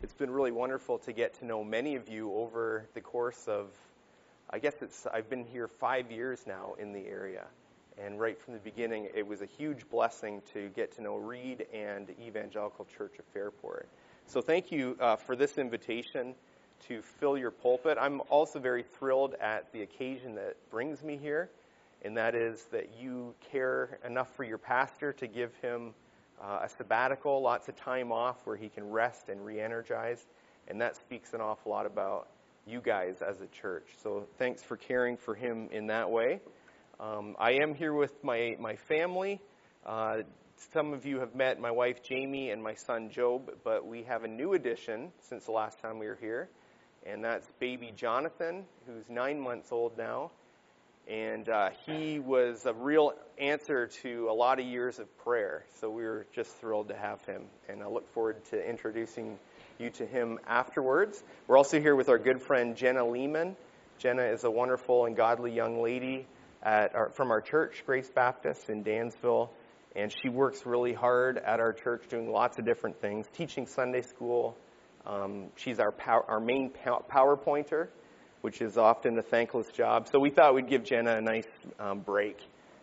It's been really wonderful to get to know many of you over the course of, I guess it's, I've been here five years now in the area. And right from the beginning, it was a huge blessing to get to know Reed and Evangelical Church of Fairport. So thank you uh, for this invitation to fill your pulpit. I'm also very thrilled at the occasion that brings me here, and that is that you care enough for your pastor to give him uh, a sabbatical, lots of time off where he can rest and re energize. And that speaks an awful lot about you guys as a church. So thanks for caring for him in that way. Um, I am here with my, my family. Uh, some of you have met my wife Jamie and my son Job, but we have a new addition since the last time we were here, and that's baby Jonathan, who's nine months old now. And uh, he was a real answer to a lot of years of prayer. So we were just thrilled to have him. And I look forward to introducing you to him afterwards. We're also here with our good friend Jenna Lehman. Jenna is a wonderful and godly young lady our, from our church, Grace Baptist in Dansville. And she works really hard at our church doing lots of different things, teaching Sunday school. Um, she's our, our main PowerPointer which is often a thankless job. So we thought we'd give Jenna a nice um, break,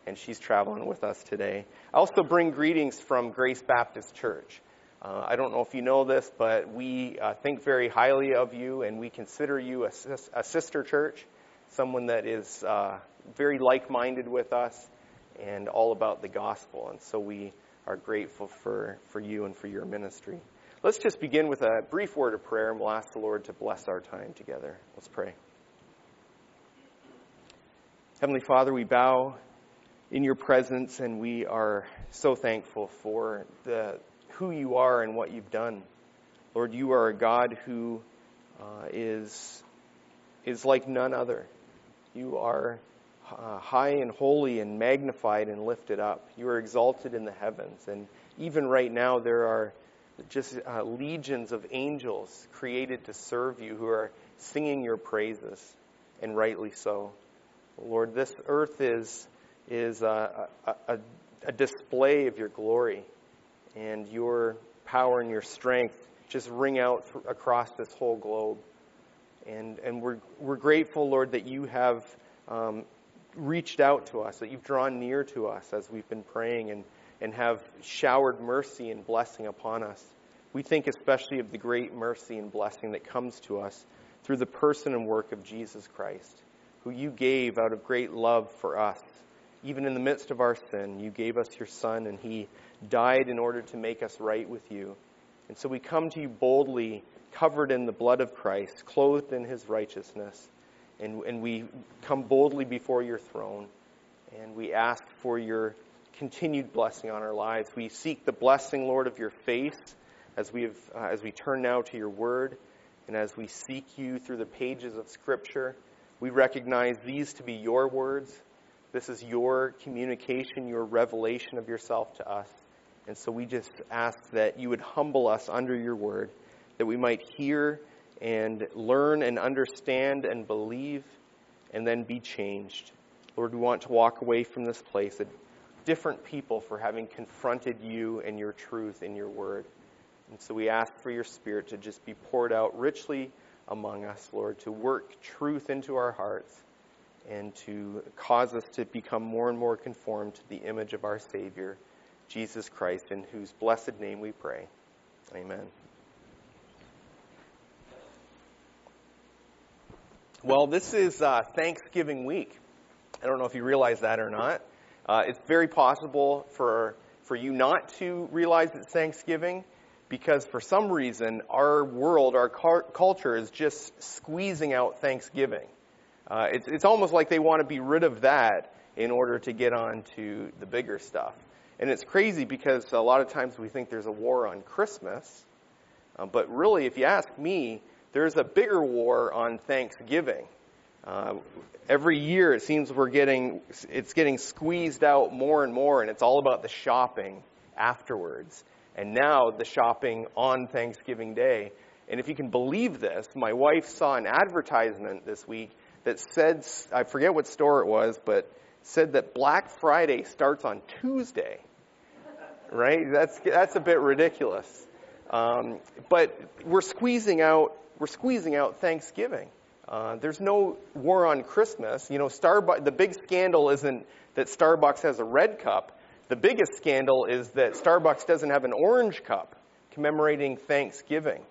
and she's traveling with us today. I also bring greetings from Grace Baptist Church. Uh, I don't know if you know this, but we uh, think very highly of you, and we consider you a, a sister church, someone that is uh, very like minded with us and all about the gospel. And so we are grateful for, for you and for your ministry. Let's just begin with a brief word of prayer, and we'll ask the Lord to bless our time together. Let's pray. Heavenly Father, we bow in your presence and we are so thankful for the, who you are and what you've done. Lord, you are a God who uh, is is like none other. You are uh, high and holy and magnified and lifted up. You are exalted in the heavens. And even right now, there are just uh, legions of angels created to serve you who are singing your praises, and rightly so. Lord, this earth is, is a, a, a display of your glory and your power and your strength just ring out th- across this whole globe. And, and we're, we're grateful, Lord, that you have um, reached out to us, that you've drawn near to us as we've been praying and, and have showered mercy and blessing upon us. We think especially of the great mercy and blessing that comes to us through the person and work of Jesus Christ who you gave out of great love for us. Even in the midst of our sin, you gave us your Son, and he died in order to make us right with you. And so we come to you boldly, covered in the blood of Christ, clothed in his righteousness, and, and we come boldly before your throne, and we ask for your continued blessing on our lives. We seek the blessing, Lord, of your face as we, have, uh, as we turn now to your word, and as we seek you through the pages of Scripture. We recognize these to be your words. This is your communication, your revelation of yourself to us. And so we just ask that you would humble us under your word, that we might hear and learn and understand and believe and then be changed. Lord, we want to walk away from this place a different people for having confronted you and your truth in your word. And so we ask for your spirit to just be poured out richly among us, Lord, to work truth into our hearts and to cause us to become more and more conformed to the image of our Savior, Jesus Christ, in whose blessed name we pray. Amen. Well, this is uh, Thanksgiving week. I don't know if you realize that or not. Uh, it's very possible for, for you not to realize it's Thanksgiving because for some reason our world, our culture is just squeezing out Thanksgiving. Uh, it's, it's almost like they want to be rid of that in order to get on to the bigger stuff. And it's crazy because a lot of times we think there's a war on Christmas, uh, but really, if you ask me, there's a bigger war on Thanksgiving. Uh, every year, it seems we're getting it's getting squeezed out more and more, and it's all about the shopping afterwards and now the shopping on Thanksgiving Day. And if you can believe this, my wife saw an advertisement this week that said, I forget what store it was, but said that Black Friday starts on Tuesday. Right? That's, that's a bit ridiculous. Um, but we're squeezing out we're squeezing out Thanksgiving. Uh, there's no war on Christmas. You know, Starbucks. The big scandal isn't that Starbucks has a red cup. The biggest scandal is that Starbucks doesn't have an orange cup commemorating Thanksgiving.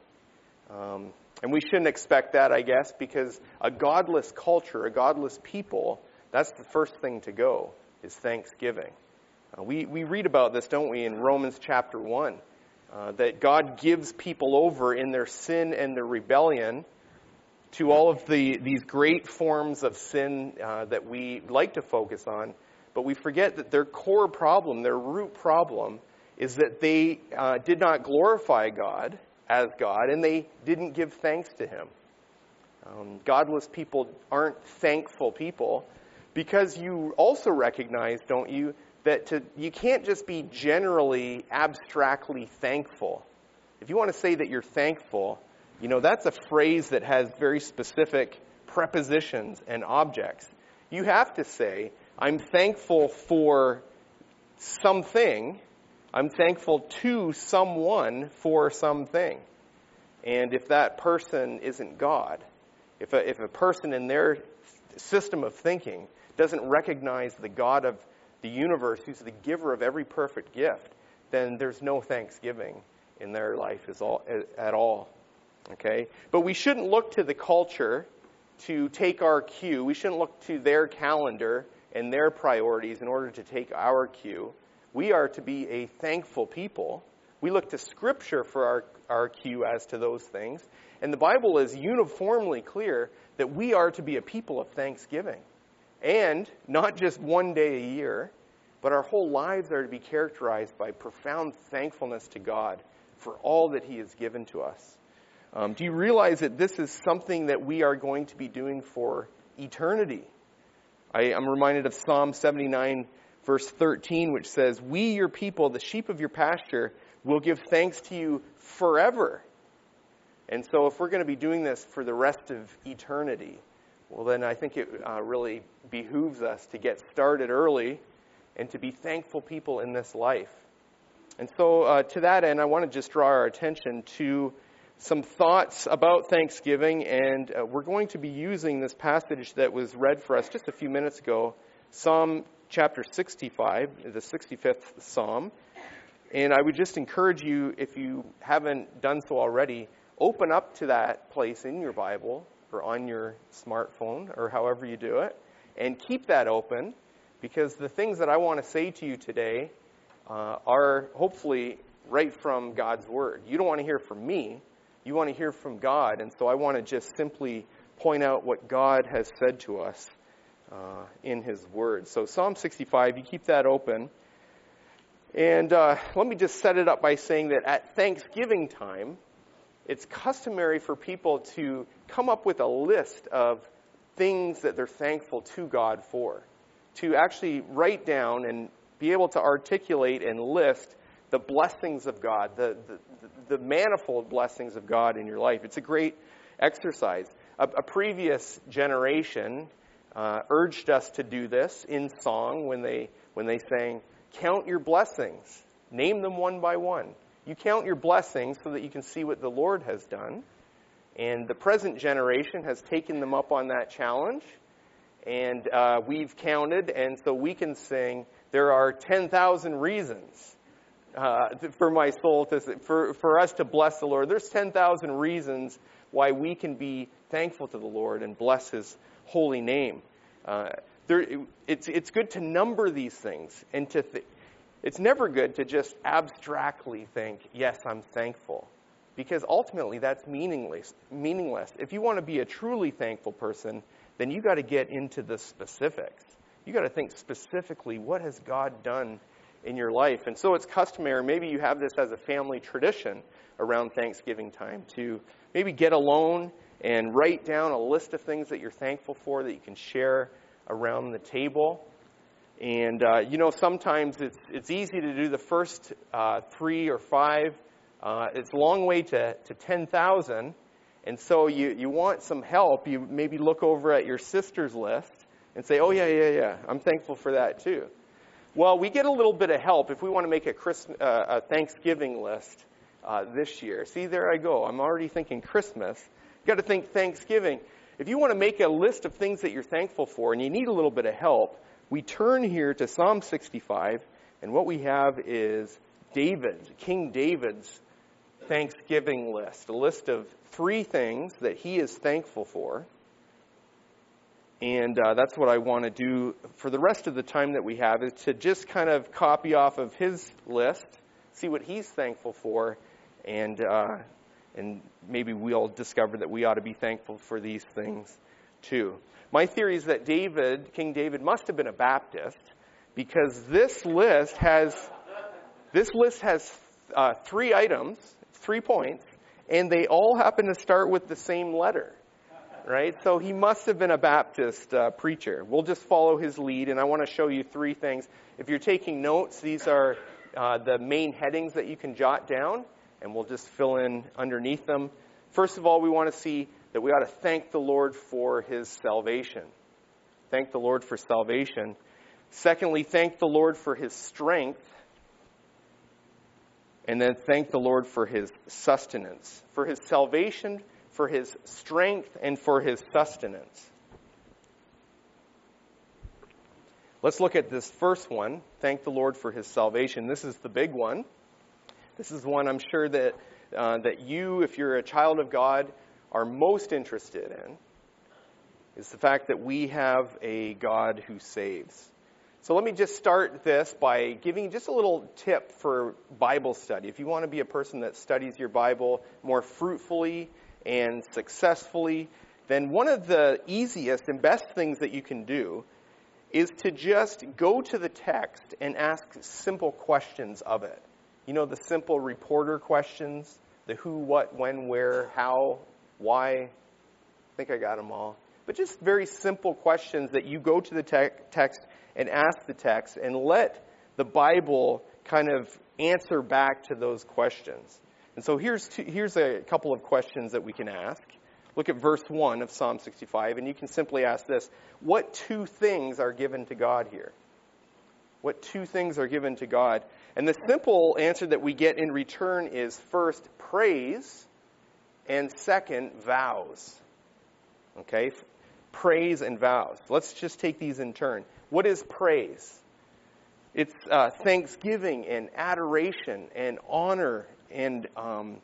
Um, and we shouldn't expect that, I guess, because a godless culture, a godless people, that's the first thing to go, is Thanksgiving. Uh, we, we read about this, don't we, in Romans chapter 1, uh, that God gives people over in their sin and their rebellion to all of the, these great forms of sin uh, that we like to focus on, but we forget that their core problem, their root problem, is that they uh, did not glorify God as God, and they didn't give thanks to Him. Um, godless people aren't thankful people because you also recognize, don't you, that to, you can't just be generally, abstractly thankful. If you want to say that you're thankful, you know, that's a phrase that has very specific prepositions and objects. You have to say, I'm thankful for something, I'm thankful to someone for something. And if that person isn't God, if a, if a person in their system of thinking doesn't recognize the God of the universe, who's the giver of every perfect gift, then there's no thanksgiving in their life at all. Okay? But we shouldn't look to the culture to take our cue. We shouldn't look to their calendar and their priorities in order to take our cue. We are to be a thankful people. We look to Scripture for our, our cue as to those things. And the Bible is uniformly clear that we are to be a people of thanksgiving. And not just one day a year, but our whole lives are to be characterized by profound thankfulness to God for all that He has given to us. Um, do you realize that this is something that we are going to be doing for eternity? I, am reminded of Psalm 79 verse 13, which says, We, your people, the sheep of your pasture, will give thanks to you forever. And so, if we're going to be doing this for the rest of eternity, well, then I think it uh, really behooves us to get started early and to be thankful people in this life. And so, uh, to that end, I want to just draw our attention to some thoughts about Thanksgiving, and uh, we're going to be using this passage that was read for us just a few minutes ago, Psalm chapter 65, the 65th Psalm. And I would just encourage you, if you haven't done so already, open up to that place in your Bible or on your smartphone or however you do it, and keep that open because the things that I want to say to you today uh, are hopefully right from God's Word. You don't want to hear from me, you want to hear from God. And so I want to just simply point out what God has said to us uh, in His Word. So, Psalm 65, you keep that open. And uh, let me just set it up by saying that at Thanksgiving time, it's customary for people to come up with a list of things that they're thankful to God for. To actually write down and be able to articulate and list the blessings of God, the, the, the manifold blessings of God in your life. It's a great exercise. A, a previous generation uh, urged us to do this in song when they, when they sang, Count your blessings, name them one by one. You count your blessings so that you can see what the Lord has done. And the present generation has taken them up on that challenge. And uh, we've counted, and so we can sing, There are 10,000 reasons uh, for my soul, to, for, for us to bless the Lord. There's 10,000 reasons why we can be thankful to the Lord and bless His holy name. Uh, there, it's, it's good to number these things and to th- it's never good to just abstractly think, yes, I'm thankful. Because ultimately that's meaningless. meaningless. If you want to be a truly thankful person, then you got to get into the specifics. You got to think specifically, what has God done in your life? And so it's customary, maybe you have this as a family tradition around Thanksgiving time to maybe get alone and write down a list of things that you're thankful for that you can share around the table. And, uh, you know, sometimes it's, it's easy to do the first uh, three or five. Uh, it's a long way to, to 10,000. And so you, you want some help. You maybe look over at your sister's list and say, oh, yeah, yeah, yeah, I'm thankful for that too. Well, we get a little bit of help if we want to make a, Christmas, uh, a Thanksgiving list. uh, this year. See, there I go. I'm already thinking Christmas. Got to think Thanksgiving. If you want to make a list of things that you're thankful for and you need a little bit of help, we turn here to Psalm 65, and what we have is David, King David's Thanksgiving list, a list of three things that he is thankful for. And uh, that's what I want to do for the rest of the time that we have is to just kind of copy off of his list, see what he's thankful for, and uh, and maybe we'll discover that we ought to be thankful for these things too. My theory is that David, King David, must have been a Baptist because this list has this list has uh, three items, three points, and they all happen to start with the same letter. Right? So he must have been a Baptist uh, preacher. We'll just follow his lead, and I want to show you three things. If you're taking notes, these are uh, the main headings that you can jot down and we'll just fill in underneath them. First of all, we want to see that we ought to thank the Lord for his salvation. Thank the Lord for salvation. Secondly, thank the Lord for his strength. And then thank the Lord for his sustenance, for his salvation, for his strength, and for his sustenance. Let's look at this first one. Thank the Lord for his salvation. This is the big one. This is one I'm sure that, uh, that you, if you're a child of God, are most interested in. Is the fact that we have a God who saves. So let me just start this by giving just a little tip for Bible study. If you want to be a person that studies your Bible more fruitfully and successfully, then one of the easiest and best things that you can do is to just go to the text and ask simple questions of it. You know, the simple reporter questions the who, what, when, where, how, why. I think I got them all. But just very simple questions that you go to the te- text and ask the text and let the Bible kind of answer back to those questions. And so here's, two, here's a couple of questions that we can ask. Look at verse 1 of Psalm 65, and you can simply ask this What two things are given to God here? What two things are given to God? And the simple answer that we get in return is first, praise, and second, vows. Okay? Praise and vows. Let's just take these in turn. What is praise? It's uh, thanksgiving and adoration and honor and, um,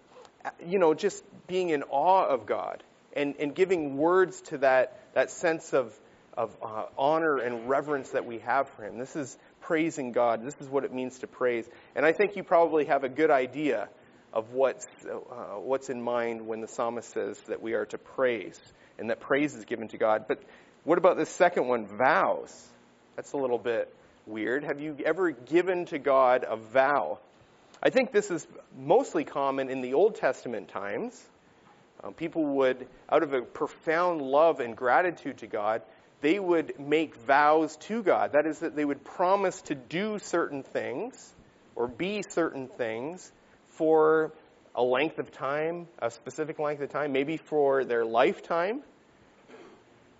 you know, just being in awe of God and, and giving words to that, that sense of, of uh, honor and reverence that we have for Him. This is praising God. This is what it means to praise. And I think you probably have a good idea of what's, uh, what's in mind when the psalmist says that we are to praise and that praise is given to God. But what about the second one, vows? That's a little bit weird. Have you ever given to God a vow? I think this is mostly common in the Old Testament times. Uh, people would, out of a profound love and gratitude to God, they would make vows to God. That is, that they would promise to do certain things or be certain things for a length of time, a specific length of time, maybe for their lifetime.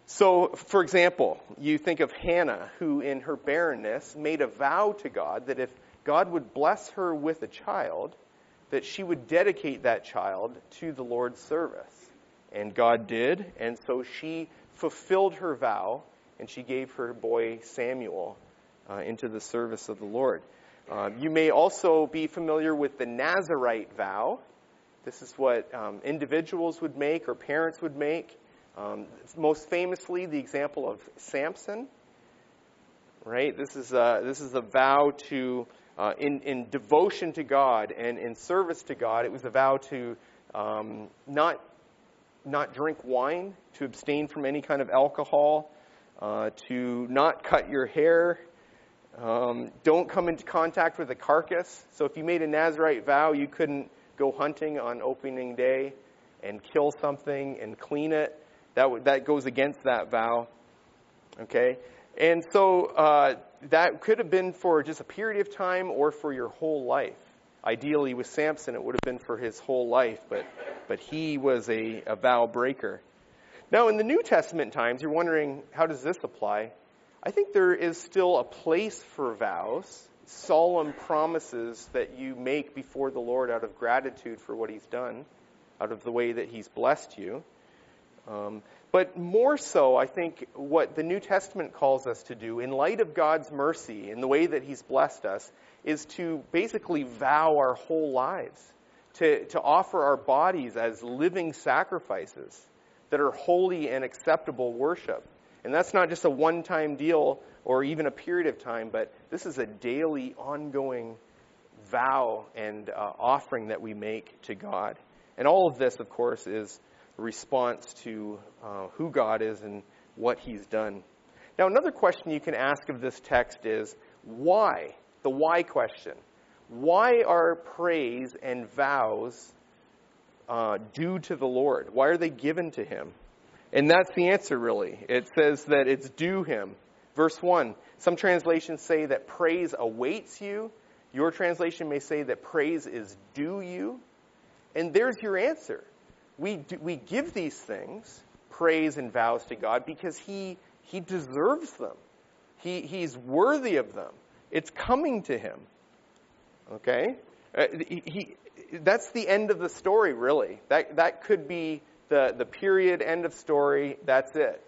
So, for example, you think of Hannah, who in her barrenness made a vow to God that if God would bless her with a child, that she would dedicate that child to the Lord's service. And God did, and so she fulfilled her vow and she gave her boy Samuel uh, into the service of the Lord. Uh, you may also be familiar with the Nazarite vow. This is what um, individuals would make or parents would make. Um, most famously, the example of Samson. Right? This is a, this is a vow to, uh, in, in devotion to God and in service to God, it was a vow to um, not not drink wine, to abstain from any kind of alcohol, uh, to not cut your hair, um, don't come into contact with a carcass. So if you made a Nazarite vow, you couldn't go hunting on opening day and kill something and clean it. That, w- that goes against that vow. Okay? And so uh, that could have been for just a period of time or for your whole life. Ideally, with Samson, it would have been for his whole life, but, but he was a, a vow breaker. Now, in the New Testament times, you're wondering, how does this apply? I think there is still a place for vows, solemn promises that you make before the Lord out of gratitude for what He's done, out of the way that He's blessed you. Um, but more so, I think what the New Testament calls us to do, in light of God's mercy, in the way that He's blessed us, is to basically vow our whole lives, to, to offer our bodies as living sacrifices that are holy and acceptable worship. And that's not just a one time deal or even a period of time, but this is a daily, ongoing vow and uh, offering that we make to God. And all of this, of course, is response to uh, who God is and what He's done. Now, another question you can ask of this text is why? The why question. Why are praise and vows uh, due to the Lord? Why are they given to Him? And that's the answer, really. It says that it's due Him. Verse 1 Some translations say that praise awaits you. Your translation may say that praise is due you. And there's your answer. We, do, we give these things, praise and vows to God, because He, he deserves them. He, he's worthy of them. It's coming to Him. Okay? Uh, he, he, that's the end of the story, really. That, that could be the, the period, end of story, that's it.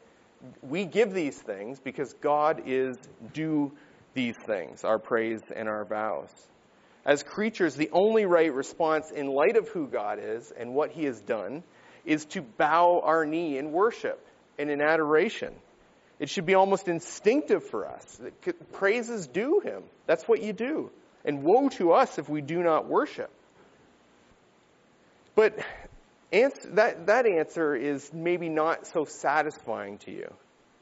We give these things because God is due these things, our praise and our vows. As creatures, the only right response in light of who God is and what He has done is to bow our knee in worship and in adoration. It should be almost instinctive for us. Praises due Him. That's what you do. And woe to us if we do not worship. But answer, that, that answer is maybe not so satisfying to you.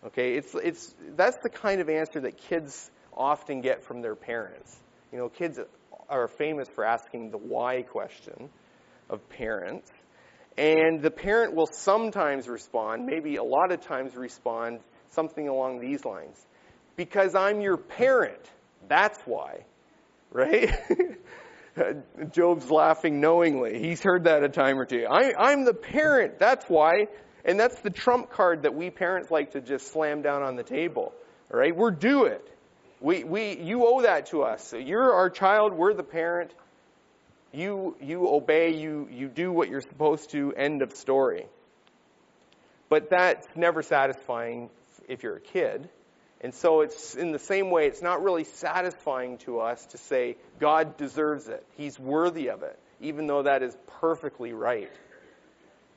Okay, it's, it's, that's the kind of answer that kids often get from their parents. You know, kids are famous for asking the why question of parents. And the parent will sometimes respond, maybe a lot of times respond, something along these lines. Because I'm your parent. That's why. Right? Job's laughing knowingly. He's heard that a time or two. I, am the parent. That's why. And that's the trump card that we parents like to just slam down on the table. All right? We're due it. We, we, you owe that to us. You're our child. We're the parent. You, you obey. You, you do what you're supposed to. End of story. But that's never satisfying if you're a kid. And so it's in the same way, it's not really satisfying to us to say God deserves it. He's worthy of it, even though that is perfectly right.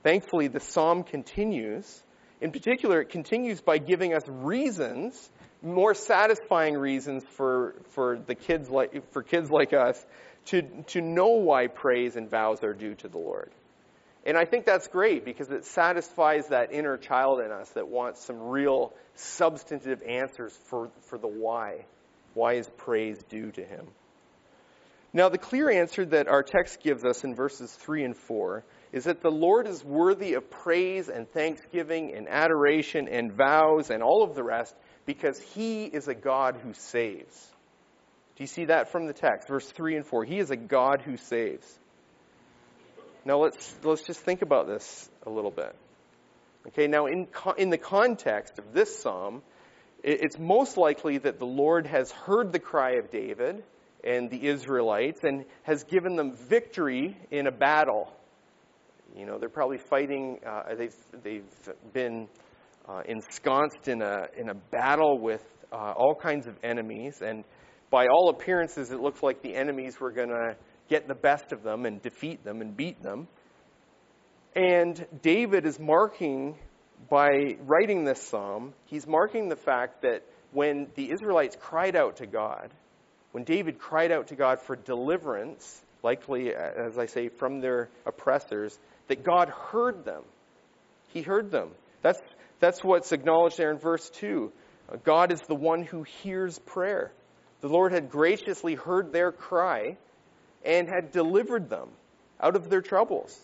Thankfully, the psalm continues. In particular, it continues by giving us reasons, more satisfying reasons for, for the kids like, for kids like us to, to know why praise and vows are due to the Lord. And I think that's great because it satisfies that inner child in us that wants some real substantive answers for, for the why. Why is praise due to him? Now, the clear answer that our text gives us in verses 3 and 4 is that the Lord is worthy of praise and thanksgiving and adoration and vows and all of the rest because he is a God who saves. Do you see that from the text? Verse 3 and 4. He is a God who saves. Now let's let's just think about this a little bit. Okay, now in in the context of this psalm, it's most likely that the Lord has heard the cry of David and the Israelites and has given them victory in a battle. You know, they're probably fighting. Uh, they've they've been uh, ensconced in a in a battle with uh, all kinds of enemies, and by all appearances, it looks like the enemies were going to get the best of them and defeat them and beat them. And David is marking, by writing this psalm, he's marking the fact that when the Israelites cried out to God, when David cried out to God for deliverance, likely, as I say, from their oppressors, that God heard them. He heard them. That's, that's what's acknowledged there in verse 2. Uh, God is the one who hears prayer. The Lord had graciously heard their cry and had delivered them out of their troubles.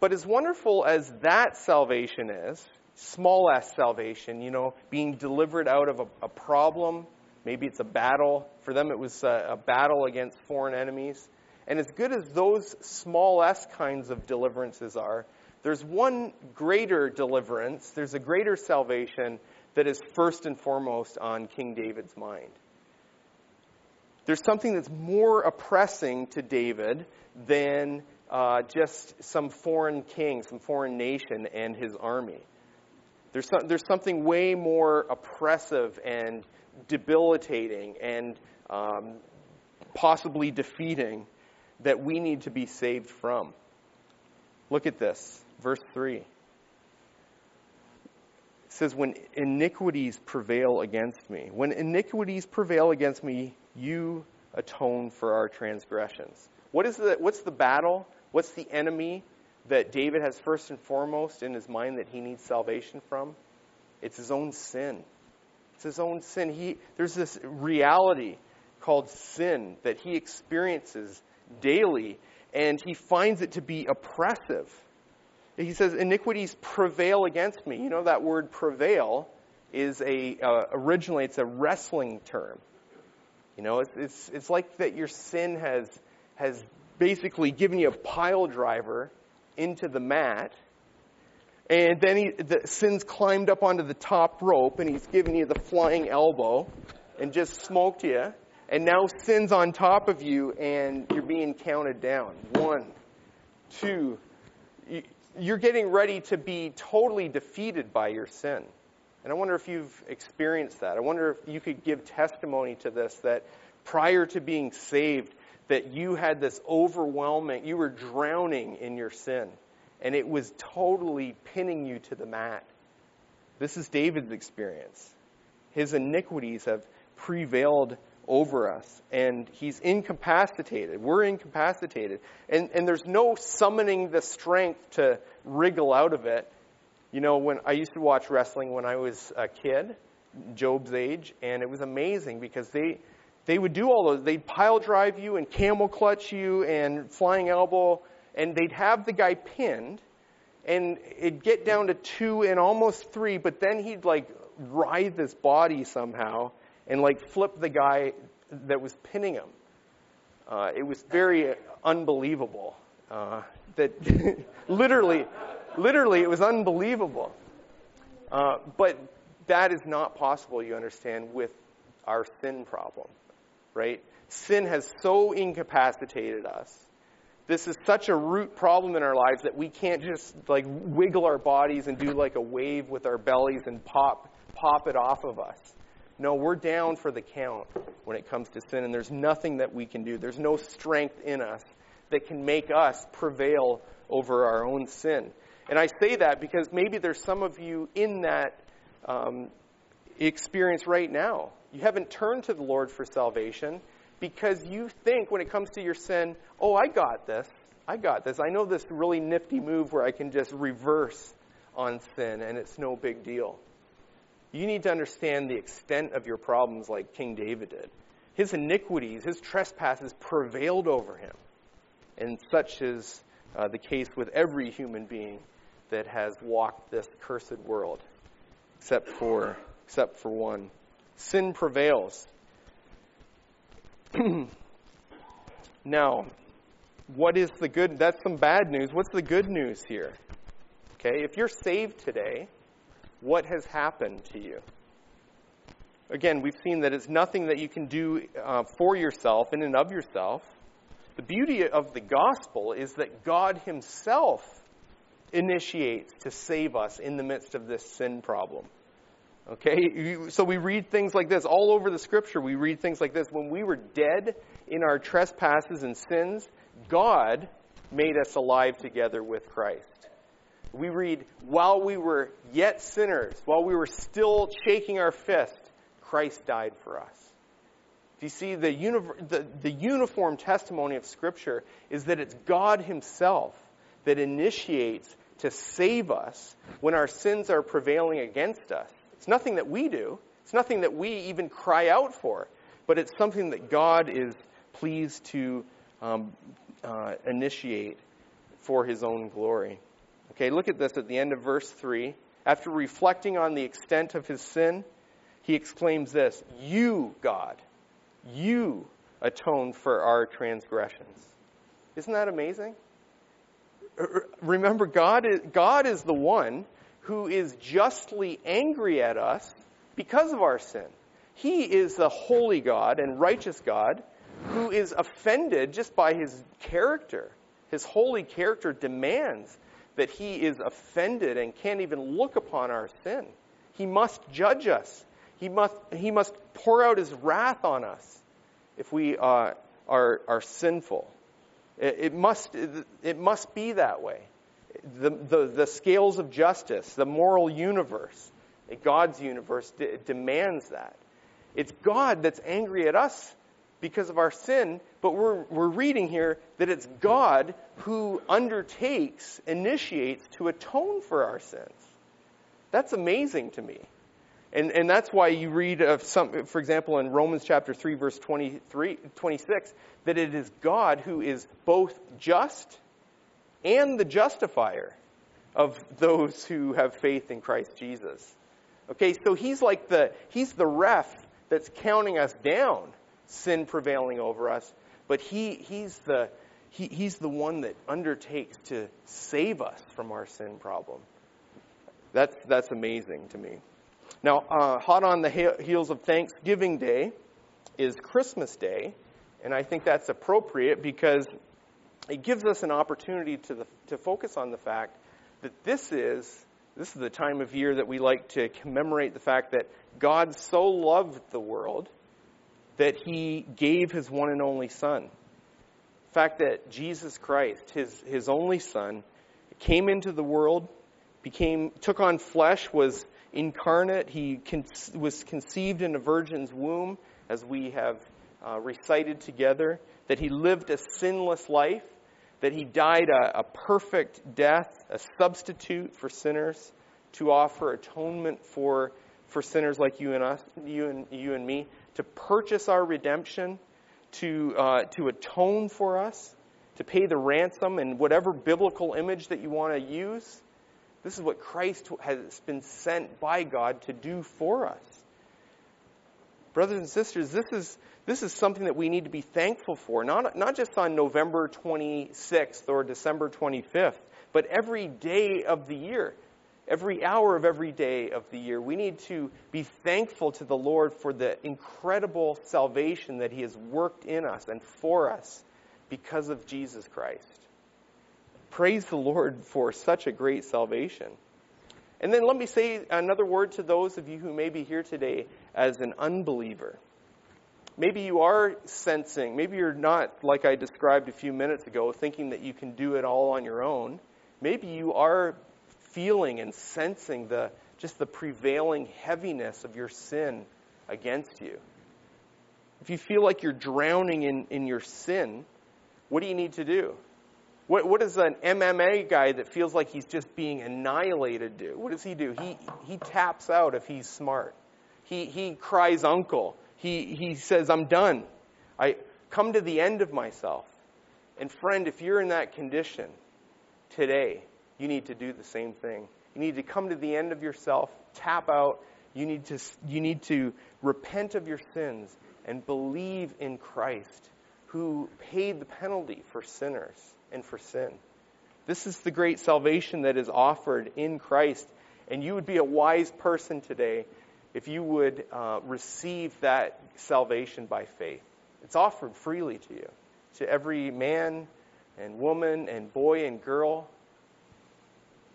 But as wonderful as that salvation is, small s salvation, you know, being delivered out of a, a problem, maybe it's a battle. For them, it was a, a battle against foreign enemies. And as good as those small s kinds of deliverances are, there's one greater deliverance, there's a greater salvation that is first and foremost on King David's mind. there's something that's more oppressing to David than uh, just some foreign king, some foreign nation, and his army. There's, some, there's something way more oppressive and debilitating and um, possibly defeating that we need to be saved from. Look at this, verse 3. It says, When iniquities prevail against me, when iniquities prevail against me, you atone for our transgressions. What is the, what's the battle? What's the enemy that David has first and foremost in his mind that he needs salvation from? It's his own sin. It's his own sin. He, there's this reality called sin that he experiences daily, and he finds it to be oppressive. He says, Iniquities prevail against me. You know, that word prevail is a, uh, originally, it's a wrestling term. You know, it's, it's, it's like that your sin has, has basically given you a pile driver into the mat. And then he, the sin's climbed up onto the top rope and he's given you the flying elbow and just smoked you. And now sin's on top of you and you're being counted down. One, two. You're getting ready to be totally defeated by your sin. And I wonder if you've experienced that. I wonder if you could give testimony to this that prior to being saved, that you had this overwhelming, you were drowning in your sin, and it was totally pinning you to the mat. This is David's experience. His iniquities have prevailed over us, and he's incapacitated. We're incapacitated. And, and there's no summoning the strength to wriggle out of it you know, when I used to watch wrestling when I was a kid, Job's age, and it was amazing because they they would do all those. They'd pile drive you and camel clutch you and flying elbow, and they'd have the guy pinned, and it'd get down to two and almost three, but then he'd like writhe his body somehow and like flip the guy that was pinning him. Uh, it was very unbelievable. Uh, that literally, Literally, it was unbelievable. Uh, but that is not possible, you understand, with our sin problem, right? Sin has so incapacitated us. This is such a root problem in our lives that we can't just like wiggle our bodies and do like a wave with our bellies and pop pop it off of us. No, we're down for the count when it comes to sin, and there's nothing that we can do. There's no strength in us that can make us prevail over our own sin. And I say that because maybe there's some of you in that um, experience right now. You haven't turned to the Lord for salvation because you think when it comes to your sin, oh, I got this. I got this. I know this really nifty move where I can just reverse on sin and it's no big deal. You need to understand the extent of your problems like King David did. His iniquities, his trespasses prevailed over him. And such is uh, the case with every human being that has walked this cursed world, except for, except for one. Sin prevails. now, what is the good? That's some bad news. What's the good news here? Okay, if you're saved today, what has happened to you? Again, we've seen that it's nothing that you can do uh, for yourself in and of yourself. The beauty of the gospel is that God Himself initiates to save us in the midst of this sin problem. Okay? So we read things like this all over the scripture. We read things like this. When we were dead in our trespasses and sins, God made us alive together with Christ. We read, while we were yet sinners, while we were still shaking our fist, Christ died for us. Do you see the, the, the uniform testimony of Scripture is that it's God Himself that initiates to save us when our sins are prevailing against us. It's nothing that we do. It's nothing that we even cry out for, but it's something that God is pleased to um, uh, initiate for his own glory. Okay, look at this at the end of verse 3. After reflecting on the extent of his sin, he exclaims this You, God, you atone for our transgressions. Isn't that amazing? remember, God is, God is the one who is justly angry at us because of our sin. He is the holy God and righteous God who is offended just by his character. His holy character demands that he is offended and can't even look upon our sin. He must judge us. He must, he must pour out his wrath on us if we uh, are, are sinful. It, it, must, it must be that way. The, the, the scales of justice, the moral universe, God's universe de- demands that. It's God that's angry at us because of our sin, but we're, we're reading here that it's God who undertakes, initiates to atone for our sins. That's amazing to me. And, and that's why you read of some, for example, in Romans chapter 3, verse 23, 26, that it is God who is both just and the justifier of those who have faith in Christ Jesus. Okay, so he's like the, he's the ref that's counting us down, sin prevailing over us, but he, he's the, he, he's the one that undertakes to save us from our sin problem. That's, that's amazing to me. Now, uh, hot on the heels of Thanksgiving Day is Christmas Day, and I think that's appropriate because it gives us an opportunity to, the, to focus on the fact that this is this is the time of year that we like to commemorate the fact that God so loved the world that he gave his one and only Son. The fact that Jesus Christ, his, his only Son, came into the world, became, took on flesh, was incarnate. He con- was conceived in a virgin's womb, as we have uh, recited together, that he lived a sinless life, that he died a, a perfect death, a substitute for sinners, to offer atonement for, for sinners like you and us, you and, you and me, to purchase our redemption, to, uh, to atone for us, to pay the ransom, and whatever biblical image that you want to use this is what Christ has been sent by God to do for us. Brothers and sisters, this is, this is something that we need to be thankful for, not, not just on November 26th or December 25th, but every day of the year, every hour of every day of the year. We need to be thankful to the Lord for the incredible salvation that He has worked in us and for us because of Jesus Christ. Praise the Lord for such a great salvation. And then let me say another word to those of you who may be here today as an unbeliever. Maybe you are sensing, maybe you're not, like I described a few minutes ago, thinking that you can do it all on your own. Maybe you are feeling and sensing the just the prevailing heaviness of your sin against you. If you feel like you're drowning in, in your sin, what do you need to do? What, what does an MMA guy that feels like he's just being annihilated do? What does he do? He, he taps out if he's smart. He, he cries uncle. He, he says, I'm done. I come to the end of myself. And friend, if you're in that condition today, you need to do the same thing. You need to come to the end of yourself, tap out. You need to, you need to repent of your sins and believe in Christ who paid the penalty for sinners and for sin. This is the great salvation that is offered in Christ. And you would be a wise person today if you would uh, receive that salvation by faith. It's offered freely to you, to every man and woman and boy and girl.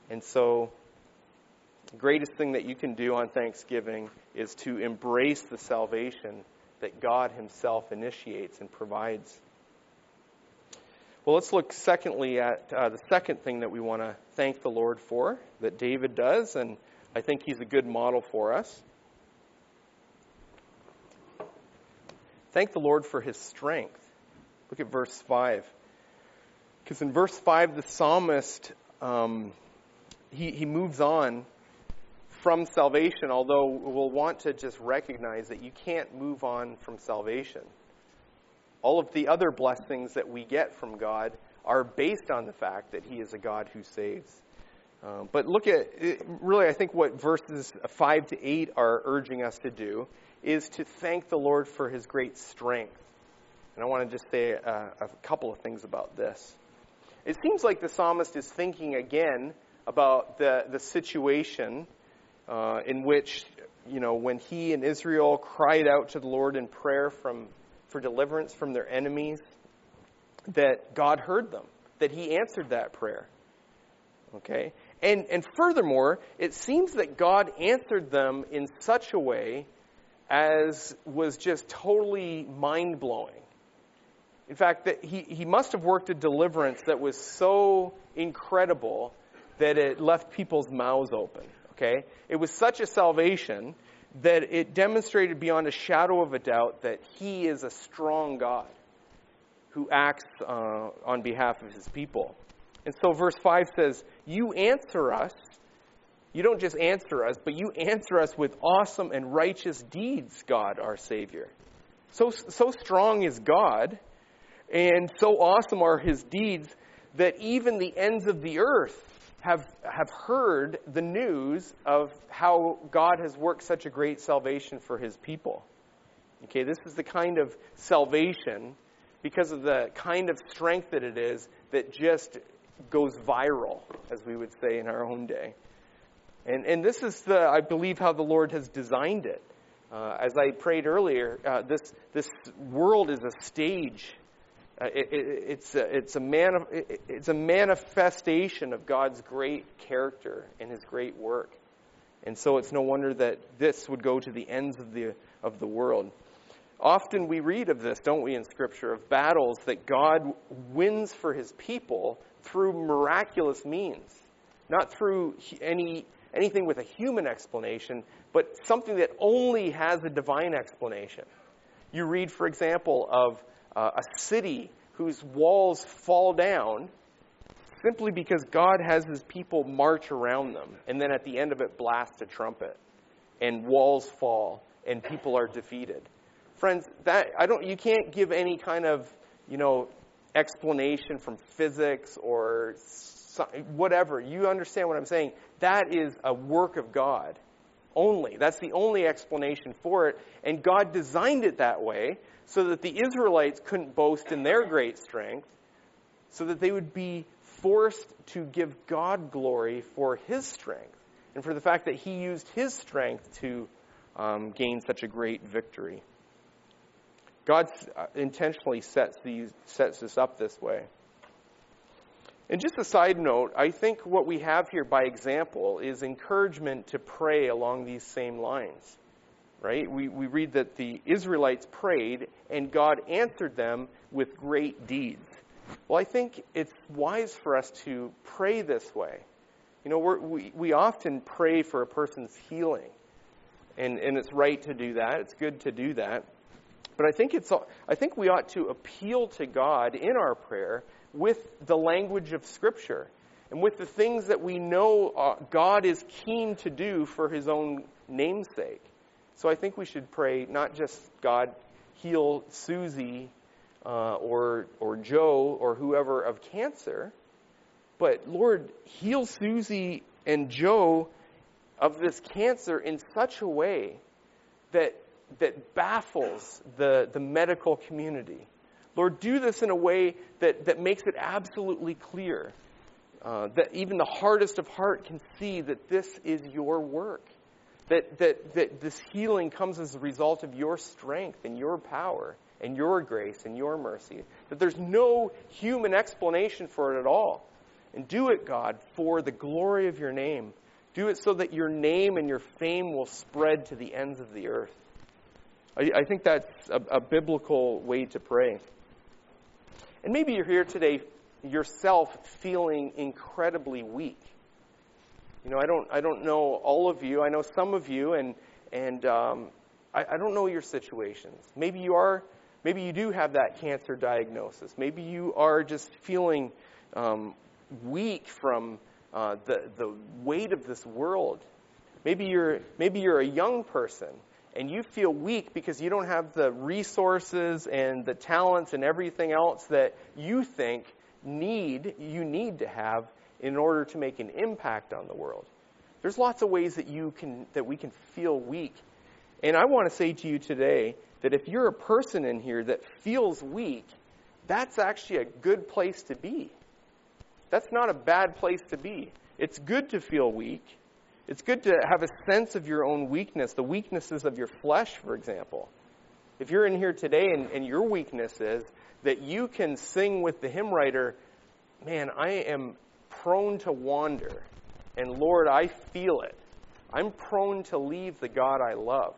And so, the greatest thing that you can do on Thanksgiving is to embrace the salvation that God Himself initiates and provides. Well, let's look secondly at uh, the second thing that we want to thank the Lord for, that David does, and I think he's a good model for us. Thank the Lord for his strength. Look at verse 5. Because in verse 5, the psalmist, um, he, he moves on from salvation, although we'll want to just recognize that you can't move on from salvation. All of the other blessings that we get from God are based on the fact that He is a God who saves. Um, but look at, it, really, I think what verses 5 to 8 are urging us to do is to thank the Lord for His great strength. And I want to just say a, a couple of things about this. It seems like the psalmist is thinking again about the, the situation uh, in which, you know, when he and Israel cried out to the Lord in prayer from for deliverance from their enemies, that God heard them, that He answered that prayer. Okay? And, and furthermore, it seems that God answered them in such a way as was just totally mind blowing. In fact, that he, he must have worked a deliverance that was so incredible that it left people's mouths open. Okay? It was such a salvation that it demonstrated beyond a shadow of a doubt that he is a strong God who acts uh, on behalf of his people. And so verse 5 says, You answer us. You don't just answer us, but you answer us with awesome and righteous deeds, God, our Savior. So, so strong is God, and so awesome are his deeds, that even the ends of the earth have, have heard the news of how God has worked such a great salvation for his people. Okay, this is the kind of salvation, because of the kind of strength that it is, that just goes viral, as we would say in our own day. And, and this is, the, I believe, how the Lord has designed it. Uh, as I prayed earlier, uh, this, this world is a stage. Uh, it, it, it's, a, it's, a man, it, it's a manifestation of God's great character and His great work. And so it's no wonder that this would go to the ends of the, of the world. Often we read of this, don't we, in Scripture, of battles that God wins for His people through miraculous means, not through any anything with a human explanation, but something that only has a divine explanation. You read, for example, of uh, a city whose walls fall down simply because God has his people march around them, and then at the end of it, blast a trumpet, and walls fall, and people are defeated. Friends, that I don't. You can't give any kind of you know explanation from physics or whatever. You understand what I'm saying? That is a work of God only. That's the only explanation for it. And God designed it that way so that the Israelites couldn't boast in their great strength, so that they would be forced to give God glory for his strength and for the fact that he used his strength to um, gain such a great victory. God uh, intentionally sets, these, sets this up this way. And just a side note, I think what we have here by example is encouragement to pray along these same lines. Right? We, we read that the Israelites prayed and God answered them with great deeds. Well, I think it's wise for us to pray this way. You know, we we, often pray for a person's healing, and, and it's right to do that. It's good to do that. But I think, it's, I think we ought to appeal to God in our prayer with the language of Scripture and with the things that we know uh, God is keen to do for his own namesake. So I think we should pray not just God heal Susie uh, or, or Joe or whoever of cancer, but Lord, heal Susie and Joe of this cancer in such a way that, that baffles the, the medical community Lord, do this in a way that, that makes it absolutely clear uh, that even the hardest of heart can see that this is your work. That, that, that this healing comes as a result of your strength and your power and your grace and your mercy. That there's no human explanation for it at all. And do it, God, for the glory of your name. Do it so that your name and your fame will spread to the ends of the earth. I, I think that's a, a biblical way to pray. And maybe you're here today yourself feeling incredibly weak. You know, I don't, I don't know all of you. I know some of you, and, and um, I, I don't know your situations. Maybe you are, maybe you do have that cancer diagnosis. Maybe you are just feeling um, weak from uh, the, the weight of this world. Maybe you're, maybe you're a young person and you feel weak because you don't have the resources and the talents and everything else that you think need you need to have in order to make an impact on the world. There's lots of ways that you can that we can feel weak. And I want to say to you today that if you're a person in here that feels weak, that's actually a good place to be. That's not a bad place to be. It's good to feel weak. It's good to have a sense of your own weakness, the weaknesses of your flesh, for example. If you're in here today and, and your weakness is that you can sing with the hymn writer, man, I am prone to wander. And Lord, I feel it. I'm prone to leave the God I love.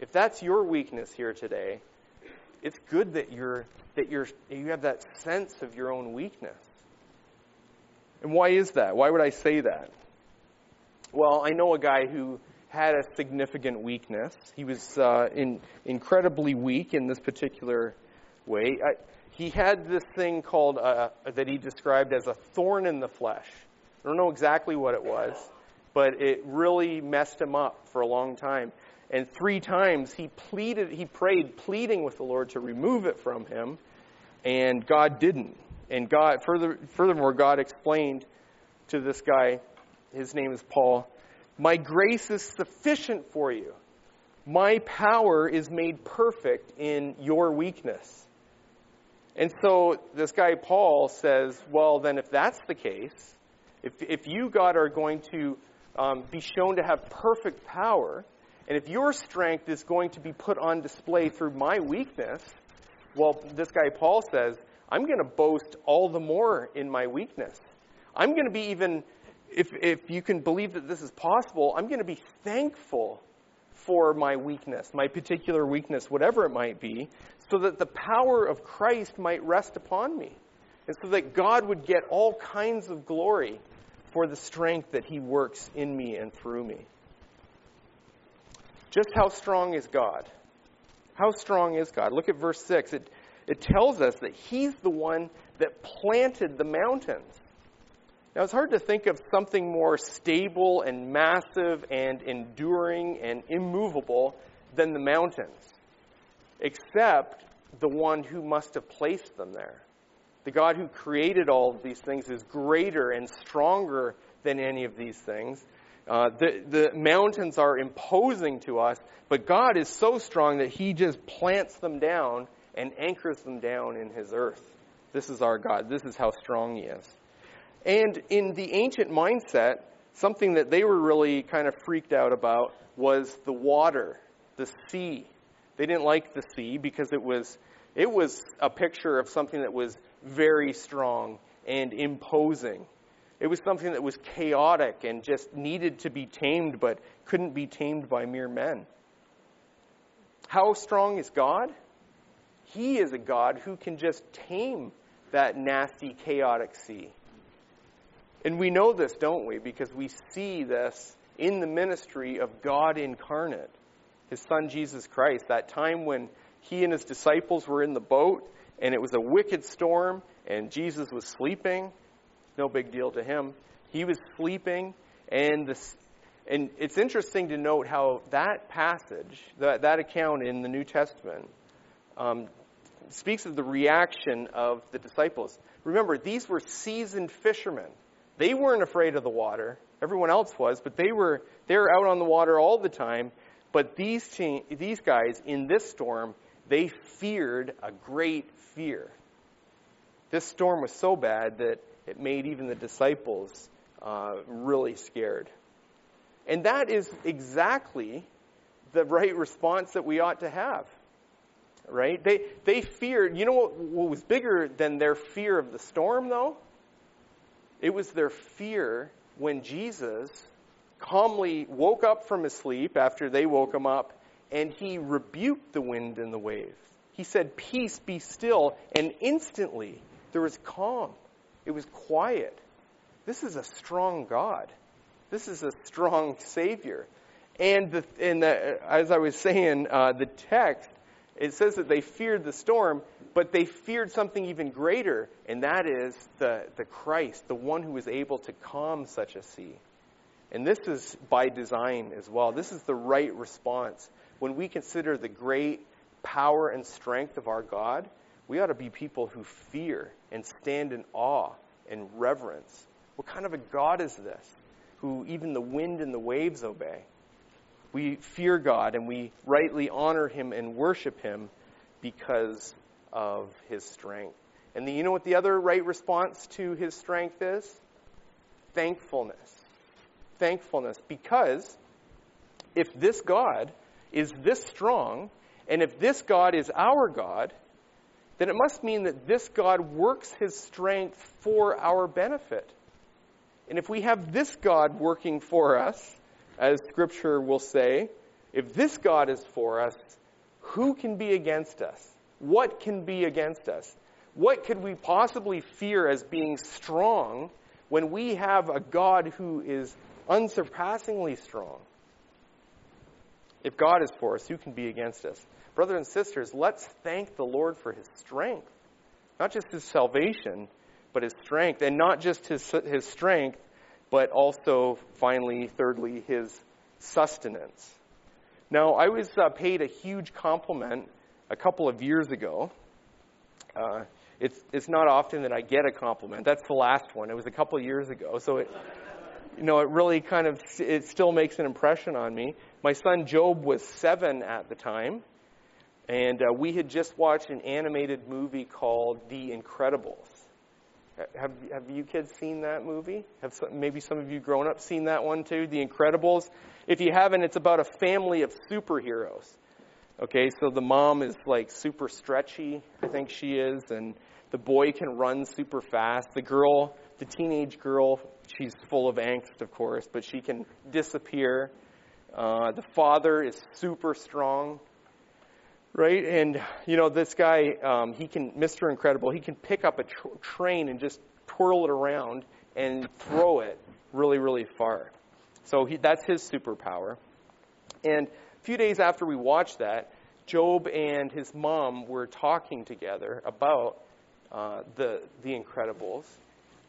If that's your weakness here today, it's good that you're that you're you have that sense of your own weakness. And why is that? Why would I say that? Well, I know a guy who had a significant weakness. He was uh, in, incredibly weak in this particular way. I, he had this thing called uh, that he described as a thorn in the flesh. I don't know exactly what it was, but it really messed him up for a long time. And three times he pleaded, he prayed, pleading with the Lord to remove it from him, and God didn't. And God, further, furthermore, God explained to this guy, his name is Paul, my grace is sufficient for you. My power is made perfect in your weakness. And so this guy Paul says, well, then if that's the case, if, if you, God, are going to um, be shown to have perfect power, and if your strength is going to be put on display through my weakness, well, this guy Paul says, I'm going to boast all the more in my weakness. I'm going to be even, if, if you can believe that this is possible, I'm going to be thankful for my weakness, my particular weakness, whatever it might be, so that the power of Christ might rest upon me. And so that God would get all kinds of glory for the strength that He works in me and through me. Just how strong is God? How strong is God? Look at verse 6. It, it tells us that He's the one that planted the mountains. Now, it's hard to think of something more stable and massive and enduring and immovable than the mountains, except the one who must have placed them there. The God who created all of these things is greater and stronger than any of these things. Uh, the, the mountains are imposing to us, but God is so strong that He just plants them down and anchors them down in His earth. This is our God. This is how strong He is. And in the ancient mindset, something that they were really kind of freaked out about was the water, the sea. They didn't like the sea because it was it was a picture of something that was very strong and imposing. It was something that was chaotic and just needed to be tamed, but couldn't be tamed by mere men. How strong is God? He is a God who can just tame that nasty, chaotic sea. And we know this, don't we? Because we see this in the ministry of God incarnate, His Son Jesus Christ. That time when He and His disciples were in the boat and it was a wicked storm and Jesus was sleeping no big deal to him. He was sleeping, and this, and it's interesting to note how that passage, that, that account in the New Testament, um, speaks of the reaction of the disciples. Remember, these were seasoned fishermen. They weren't afraid of the water. Everyone else was, but they were they were out on the water all the time. But these te- these guys in this storm, they feared a great fear. This storm was so bad that it made even the disciples uh, really scared. And that is exactly the right response that we ought to have. Right? They, they feared, you know what, what was bigger than their fear of the storm, though? It was their fear when Jesus calmly woke up from his sleep after they woke him up and he rebuked the wind and the wave. He said, Peace, be still. And instantly there was calm. It was quiet. This is a strong God. This is a strong Savior. And, the, and the, as I was saying, uh, the text, it says that they feared the storm, but they feared something even greater, and that is the, the Christ, the one who is able to calm such a sea. And this is by design as well. This is the right response. When we consider the great power and strength of our God, we ought to be people who fear and stand in awe and reverence. What kind of a God is this, who even the wind and the waves obey? We fear God and we rightly honor Him and worship Him because of His strength. And the, you know what the other right response to His strength is? Thankfulness. Thankfulness. Because if this God is this strong And if this God is our God, then it must mean that this God works his strength for our benefit. And if we have this God working for us, as Scripture will say, if this God is for us, who can be against us? What can be against us? What could we possibly fear as being strong when we have a God who is unsurpassingly strong? If God is for us, who can be against us? Brothers and sisters, let's thank the Lord for his strength. Not just his salvation, but his strength. And not just his, his strength, but also, finally, thirdly, his sustenance. Now, I was uh, paid a huge compliment a couple of years ago. Uh, it's, it's not often that I get a compliment. That's the last one. It was a couple of years ago. So it, you know, it really kind of, it still makes an impression on me. My son Job was seven at the time, and uh, we had just watched an animated movie called The Incredibles. Have, have you kids seen that movie? Have some, maybe some of you grown up seen that one too? The Incredibles. If you haven't, it's about a family of superheroes. Okay, so the mom is like super stretchy, I think she is, and the boy can run super fast. The girl, the teenage girl, she's full of angst, of course, but she can disappear. Uh, the father is super strong, right? And you know, this guy, um, he can, Mr. Incredible, he can pick up a tr- train and just twirl it around and throw it really, really far. So he, that's his superpower. And a few days after we watched that, Job and his mom were talking together about uh, the the Incredibles.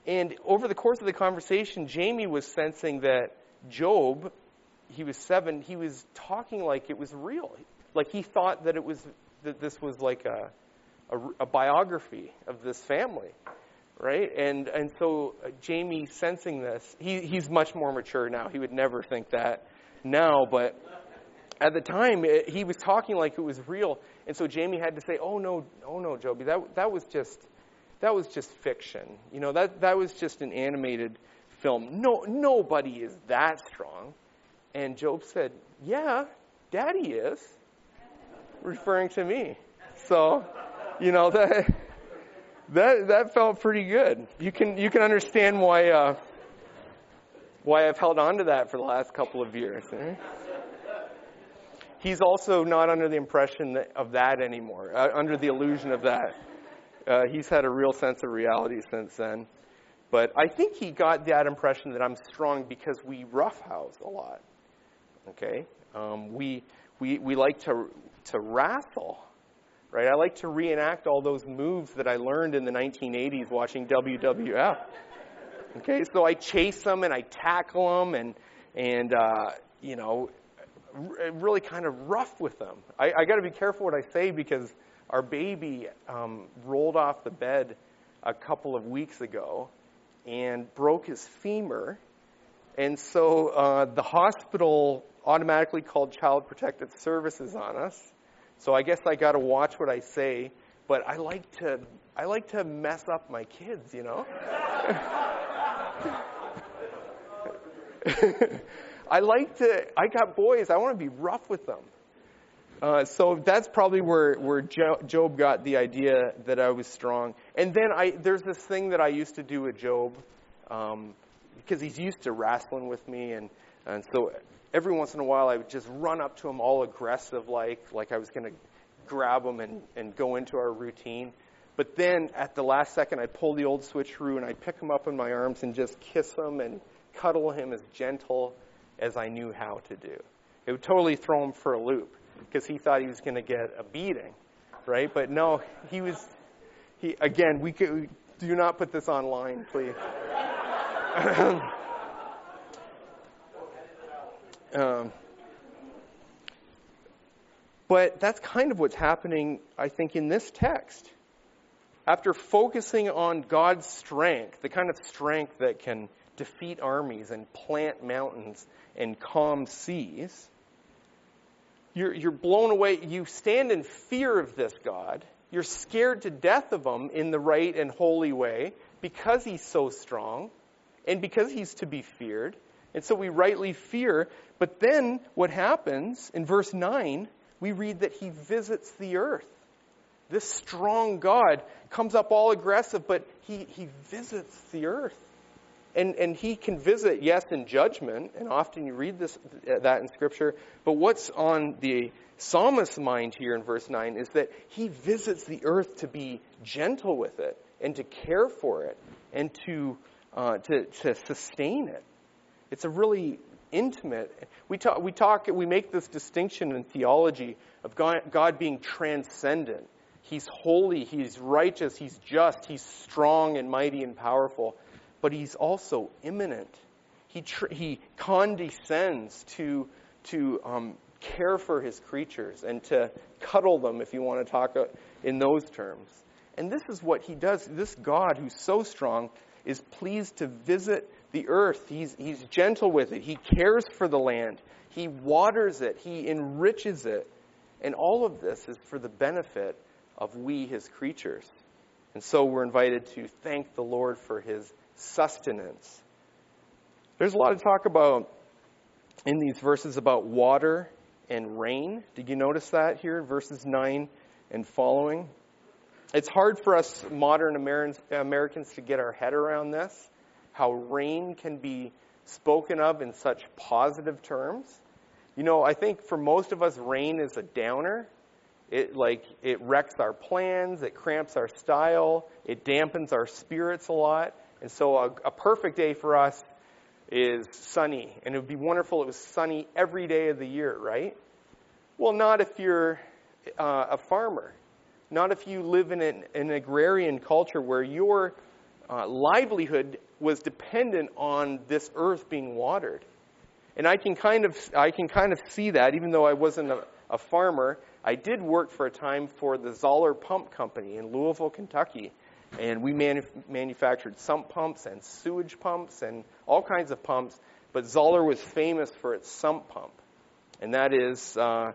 And over the course of the conversation, Jamie was sensing that Job, he was seven, he was talking like it was real, like he thought that it was that this was like a a, a biography of this family, right? And and so uh, Jamie, sensing this, he he's much more mature now. He would never think that now, but at the time it, he was talking like it was real, and so Jamie had to say, "Oh no, oh no, Joby, that that was just that was just fiction. You know, that, that was just an animated film. No, nobody is that strong. And Job said, Yeah, daddy is, referring to me. So, you know, that, that, that felt pretty good. You can, you can understand why, uh, why I've held on to that for the last couple of years. Eh? He's also not under the impression of that anymore, uh, under the illusion of that. Uh, he's had a real sense of reality since then. But I think he got that impression that I'm strong because we roughhouse a lot. Okay? Um, we, we, we like to, to wrestle, right? I like to reenact all those moves that I learned in the 1980s watching WWF. Okay, so I chase them and I tackle them and, and uh, you know, really kind of rough with them. I, I got to be careful what I say because our baby um, rolled off the bed a couple of weeks ago and broke his femur. And so uh, the hospital automatically called Child Protective Services on us. So I guess I got to watch what I say, but I like to I like to mess up my kids, you know. I like to I got boys, I want to be rough with them. Uh, so that's probably where, where Job got the idea that I was strong. And then I, there's this thing that I used to do with Job, um, because he's used to wrestling with me, and, and so every once in a while I would just run up to him all aggressive, like like I was going to grab him and, and go into our routine. But then at the last second, I'd pull the old switcheroo and I'd pick him up in my arms and just kiss him and cuddle him as gentle as I knew how to do. It would totally throw him for a loop because he thought he was going to get a beating, right? But no, he was. He again, we could do not put this online, please. um, but that's kind of what's happening, I think, in this text. After focusing on God's strength, the kind of strength that can defeat armies and plant mountains and calm seas, you're, you're blown away. You stand in fear of this God. You're scared to death of him in the right and holy way because he's so strong and because he's to be feared. And so we rightly fear. But then what happens in verse 9, we read that he visits the earth. This strong God comes up all aggressive, but he, he visits the earth. And, and he can visit, yes, in judgment, and often you read this, that in Scripture, but what's on the psalmist's mind here in verse 9 is that he visits the earth to be gentle with it and to care for it and to, uh, to, to sustain it. It's a really intimate. We talk, we talk, we make this distinction in theology of God, God being transcendent. He's holy, he's righteous, he's just, he's strong and mighty and powerful, but he's also immanent. He, tr- he condescends to, to um, care for his creatures and to cuddle them, if you want to talk uh, in those terms. And this is what he does. This God who's so strong is pleased to visit the earth. He's, he's gentle with it. He cares for the land. He waters it. He enriches it. And all of this is for the benefit of we, his creatures. And so we're invited to thank the Lord for his sustenance. There's a lot of talk about in these verses about water and rain. Did you notice that here, verses 9 and following? It's hard for us modern Americans to get our head around this, how rain can be spoken of in such positive terms. You know, I think for most of us, rain is a downer. It like it wrecks our plans, it cramps our style, it dampens our spirits a lot. And so a, a perfect day for us is sunny, and it would be wonderful if it was sunny every day of the year, right? Well, not if you're uh, a farmer not if you live in an, an agrarian culture where your uh, livelihood was dependent on this earth being watered. And I can kind of, I can kind of see that, even though I wasn't a, a farmer. I did work for a time for the Zoeller Pump Company in Louisville, Kentucky. And we manu- manufactured sump pumps and sewage pumps and all kinds of pumps. But Zoeller was famous for its sump pump. And that is, uh,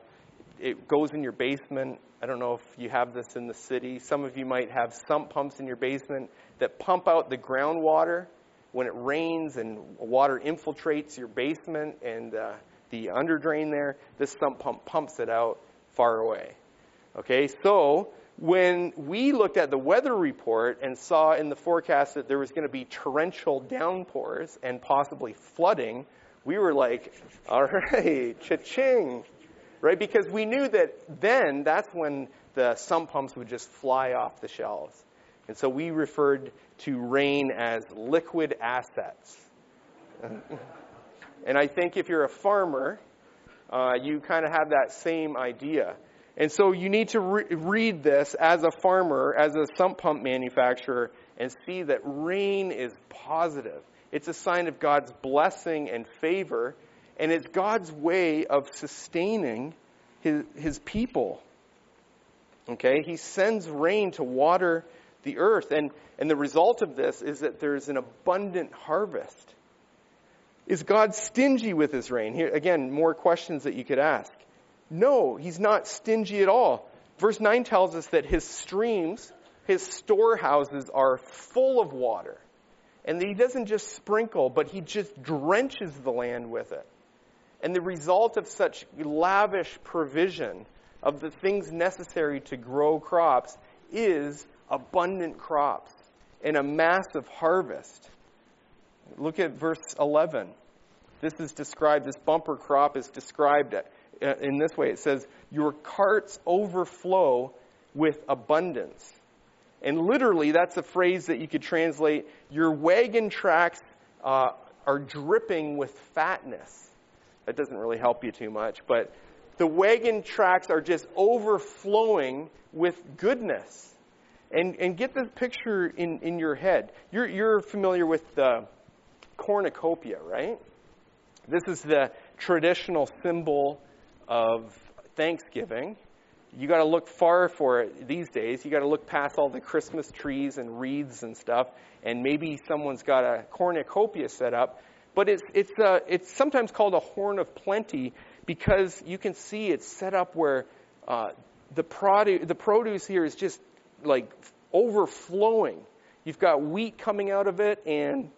it goes in your basement I don't know if you have this in the city. Some of you might have sump pumps in your basement that pump out the groundwater when it rains and water infiltrates your basement and uh, the underdrain there. This sump pump pumps it out far away. Okay, so when we looked at the weather report and saw in the forecast that there was going to be torrential downpours and possibly flooding, we were like, all right, cha-ching right? Because we knew that then that's when the sump pumps would just fly off the shelves. And so we referred to rain as liquid assets. and I think if you're a farmer, uh, you kind of have that same idea. And so you need to re- read this as a farmer, as a sump pump manufacturer, and see that rain is positive. It's a sign of God's blessing and favor and it's God's way of sustaining his, his people. Okay? He sends rain to water the earth. And, and the result of this is that there's an abundant harvest. Is God stingy with his rain? Here, again, more questions that you could ask. No, he's not stingy at all. Verse 9 tells us that his streams, his storehouses are full of water. And that he doesn't just sprinkle, but he just drenches the land with it. And the result of such lavish provision of the things necessary to grow crops is abundant crops and a massive harvest. Look at verse 11. This is described, this bumper crop is described uh, in this way. It says, Your carts overflow with abundance. And literally, that's a phrase that you could translate Your wagon tracks uh, are dripping with fatness. That doesn't really help you too much, but the wagon tracks are just overflowing with goodness. And, and get this picture in, in your head. You're, you're familiar with the cornucopia, right? This is the traditional symbol of Thanksgiving. You got to look far for it these days. You got to look past all the Christmas trees and wreaths and stuff, and maybe someone's got a cornucopia set up but it's, it's, uh, it's sometimes called a horn of plenty because you can see it's set up where uh, the, produ- the produce here is just like overflowing. You've got wheat coming out of it, and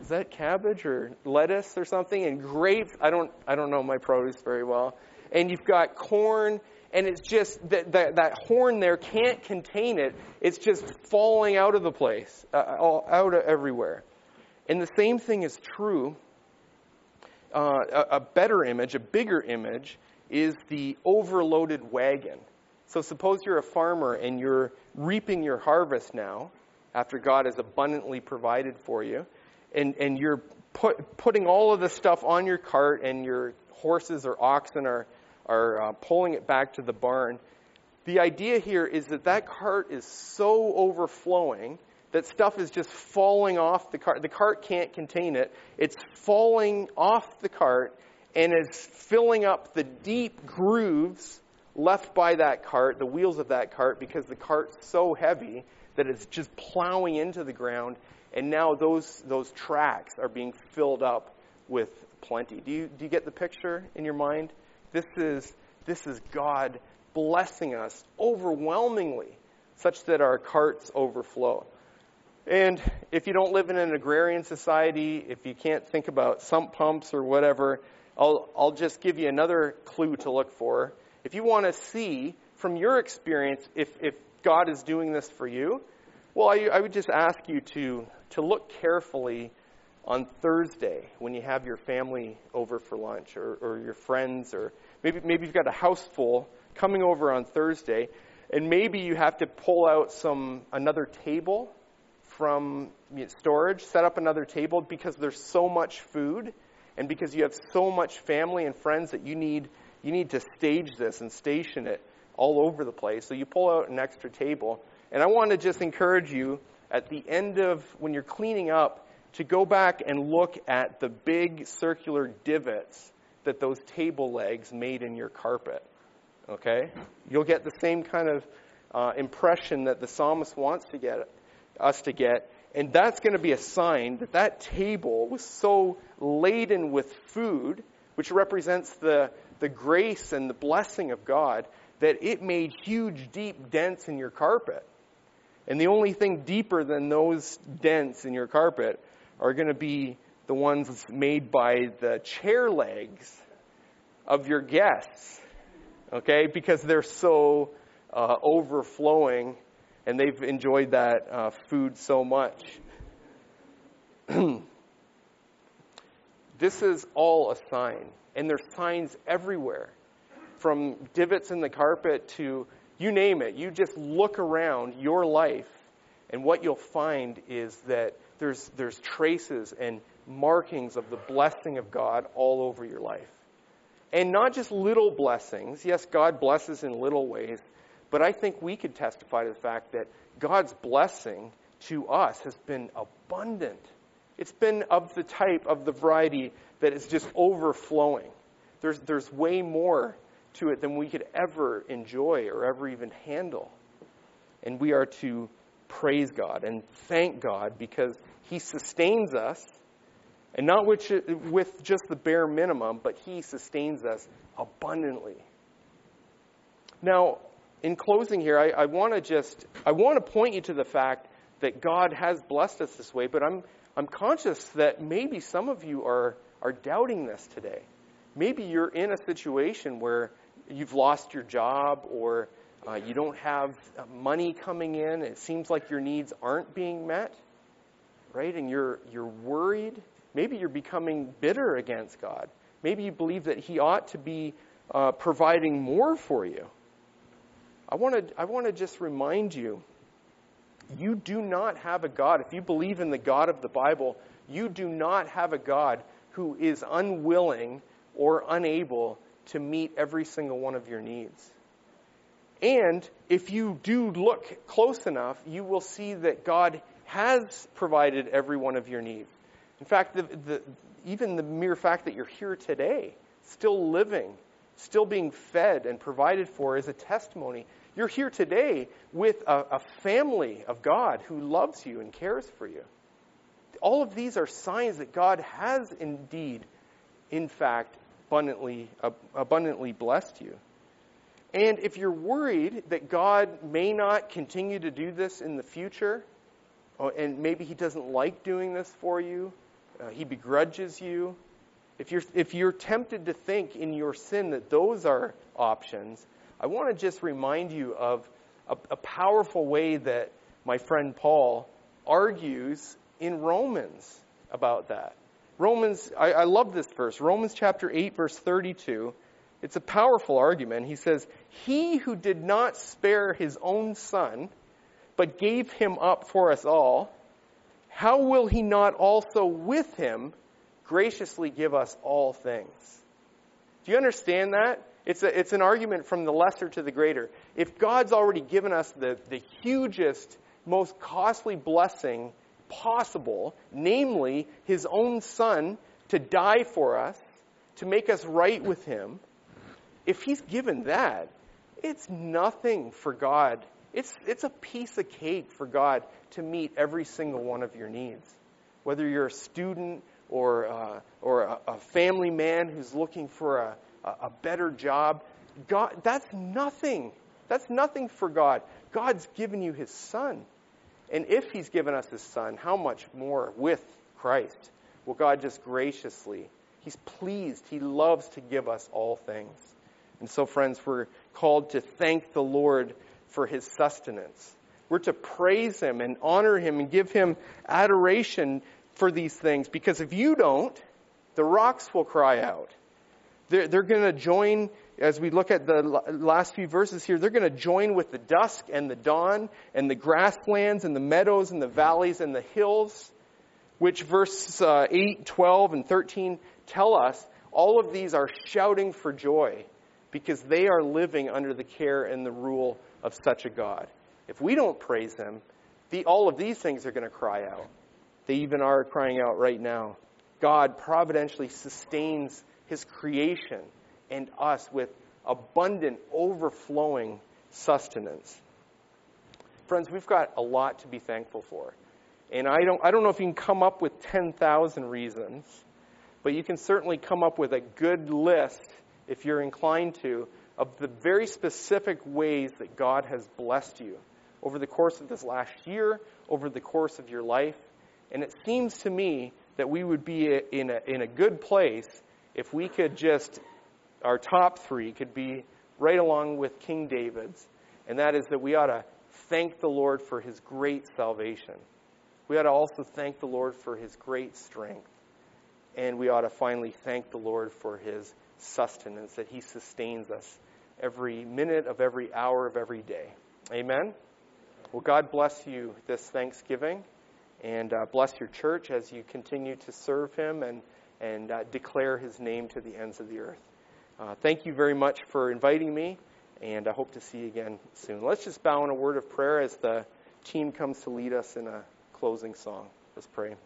is that cabbage or lettuce or something? And grapes. I don't, I don't know my produce very well. And you've got corn and it's just that, that, that horn there can't contain it. It's just falling out of the place, uh, all, out of everywhere. And the same thing is true. Uh, a, a better image, a bigger image, is the overloaded wagon. So suppose you're a farmer and you're reaping your harvest now after God has abundantly provided for you, and, and you're put, putting all of the stuff on your cart and your horses or oxen are, are uh, pulling it back to the barn. The idea here is that that cart is so overflowing that stuff is just falling off the cart. The cart can't contain it. It's falling off the cart and is filling up the deep grooves left by that cart, the wheels of that cart, because the cart's so heavy that it's just plowing into the ground. And now those, those tracks are being filled up with plenty. Do you, do you get the picture in your mind? This is, this is God blessing us overwhelmingly, such that our carts overflow. And if you don't live in an agrarian society, if you can't think about sump pumps or whatever, I'll, I'll just give you another clue to look for. If you want to see from your experience if, if God is doing this for you, well, I, I would just ask you to, to look carefully on Thursday when you have your family over for lunch or, or your friends, or maybe, maybe you've got a house full coming over on Thursday, and maybe you have to pull out some another table from storage, set up another table because there's so much food and because you have so much family and friends that you need you need to stage this and station it all over the place. So you pull out an extra table. And I want to just encourage you at the end of when you're cleaning up to go back and look at the big circular divots that those table legs made in your carpet. Okay? You'll get the same kind of uh, impression that the psalmist wants to get us to get. And that's going to be a sign that that table was so laden with food, which represents the, the grace and the blessing of God, that it made huge, deep dents in your carpet. And the only thing deeper than those dents in your carpet are going to be the ones made by the chair legs of your guests. Okay? Because they're so uh, overflowing and they've enjoyed that uh, food so much. this is all a sign, and there's signs everywhere from divots in the carpet to you name it. You just look around your life, and what you'll find is that there's, there's traces and markings of the blessing of God all over your life. And not just little blessings. Yes, God blesses in little ways, but I think we could testify to the fact that God's blessing to us has been abundant. It's been of the type, of the variety that is just overflowing. There's, there's way more to it than we could ever enjoy or ever even handle. And we are to praise God and thank God because He sustains us, and not with, with just the bare minimum, but He sustains us abundantly. Now, in closing here, I, I want to just I want to point you to the fact that God has blessed us this way, but I'm I'm conscious that maybe some of you are are doubting this today. Maybe you're in a situation where you've lost your job or uh, you don't have uh, money coming in. It seems like your needs aren't being met, right? And you're you're worried. Maybe you're becoming bitter against God. Maybe you believe that He ought to be uh, providing more for you. I want to I want to just remind you you do not have a God. If you believe in the God of the Bible, you do not have a God who is unwilling or unable to meet every single one of your needs. And if you do look close enough, you will see that God has provided every one of your needs. In fact, the, the, even the mere fact that you're here today, still living, still being fed and provided for is a testimony. You're here today with a, a, family of God who loves you and cares for you. All of these are signs that God has indeed, in fact, abundantly, abundantly blessed you. And if you're worried that God may not continue to do this in the future, oh, and maybe He doesn't like doing this for you, uh, He begrudges you, if you're, if you're tempted to think in your sin that those are options, I want to just remind you of a, a powerful way that my friend Paul argues in Romans about that. Romans, I, I love this verse. Romans chapter 8, verse 32. It's a powerful argument. He says, He who did not spare his own son, but gave him up for us all, how will he not also with him graciously give us all things? Do you understand that? It's, a, it's an argument from the lesser to the greater. If God's already given us the, the hugest, most costly blessing possible, namely his own son to die for us, to make us right with him, if he's given that, it's nothing for God. It's, it's a piece of cake for God to meet every single one of your needs. Whether you're a student or, uh, or a, a, family man who's looking for a, a better job, God, that's nothing. That's nothing for God. God's given you his son. And if he's given us his son, how much more with Christ will God just graciously, he's pleased, he loves to give us all things. And so, friends, we're called to thank the Lord for his sustenance. We're to praise him and honor him and give him adoration for these things because if you don't, the rocks will cry out. They're, they're going to join, as we look at the last few verses here, they're going to join with the dusk and the dawn and the grasslands and the meadows and the valleys and the hills, which verse uh, 8, 12, and 13 tell us all of these are shouting for joy because they are living under the care and the rule of such a God. If we don't praise Him, the, all of these things are going to cry out. They even are crying out right now. God providentially sustains His creation and us with abundant, overflowing sustenance. Friends, we've got a lot to be thankful for. And I don't, I don't know if you can come up with 10,000 reasons, but you can certainly come up with a good list, if you're inclined to, of the very specific ways that God has blessed you over the course of this last year, over the course of your life. And it seems to me that we would be in a, in a good place if we could just, our top three could be right along with King David's. And that is that we ought to thank the Lord for his great salvation. We ought to also thank the Lord for his great strength. And we ought to finally thank the Lord for his sustenance, that he sustains us every minute of every hour of every day. Amen? Well, God bless you this Thanksgiving and uh, bless your church as you continue to serve Him and, and uh, declare His name to the ends of the earth. Uh, thank you very much for inviting me, and I hope to see you again soon. Let's just bow in a word of prayer as the team comes to lead us in a closing song. Let's pray.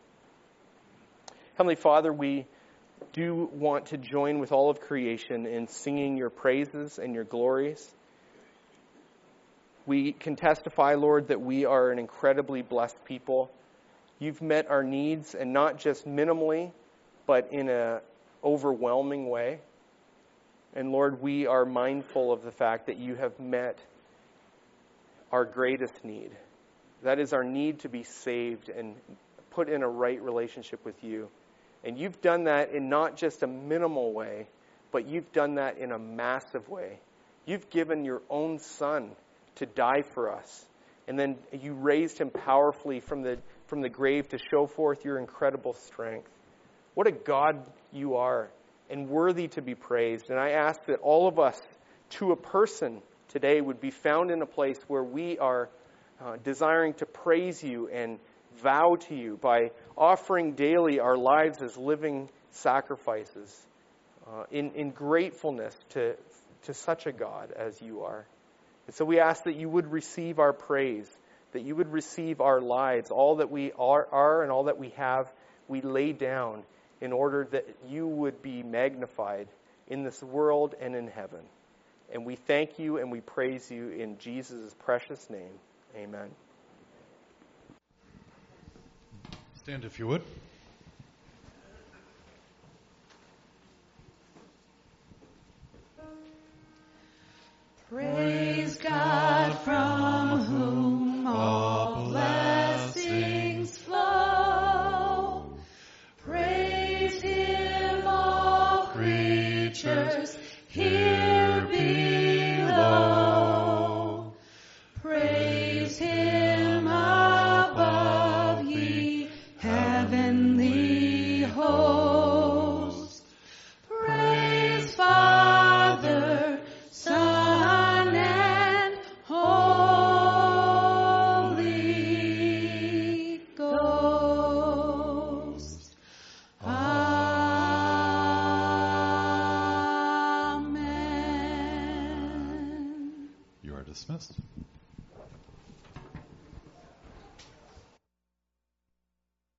Heavenly Father, we do want to join with all of creation in singing your praises and your glories. We can testify, Lord, that we are an incredibly blessed people. You've met our needs, and not just minimally, but in an overwhelming way. And Lord, we are mindful of the fact that you have met our greatest need. That is our need to be saved and put in a right relationship with you. And you've done that in not just a minimal way, but you've done that in a massive way. You've given your own son to die for us. And then you raised him powerfully from the, from the grave to show forth your incredible strength. What a God you are, and worthy to be praised. And I ask that all of us, to a person today, would be found in a place where we are uh, desiring to praise you and vow to you by offering daily our lives as living sacrifices uh, in, in gratefulness to, to such a God as you are. And so we ask that you would receive our praise, that you would receive our lives, all that we are, are and all that we have, we lay down in order that you would be magnified in this world and in heaven. And we thank you and we praise you in Jesus' precious name. Amen. Stand if you would. Praise God from whom all blessings here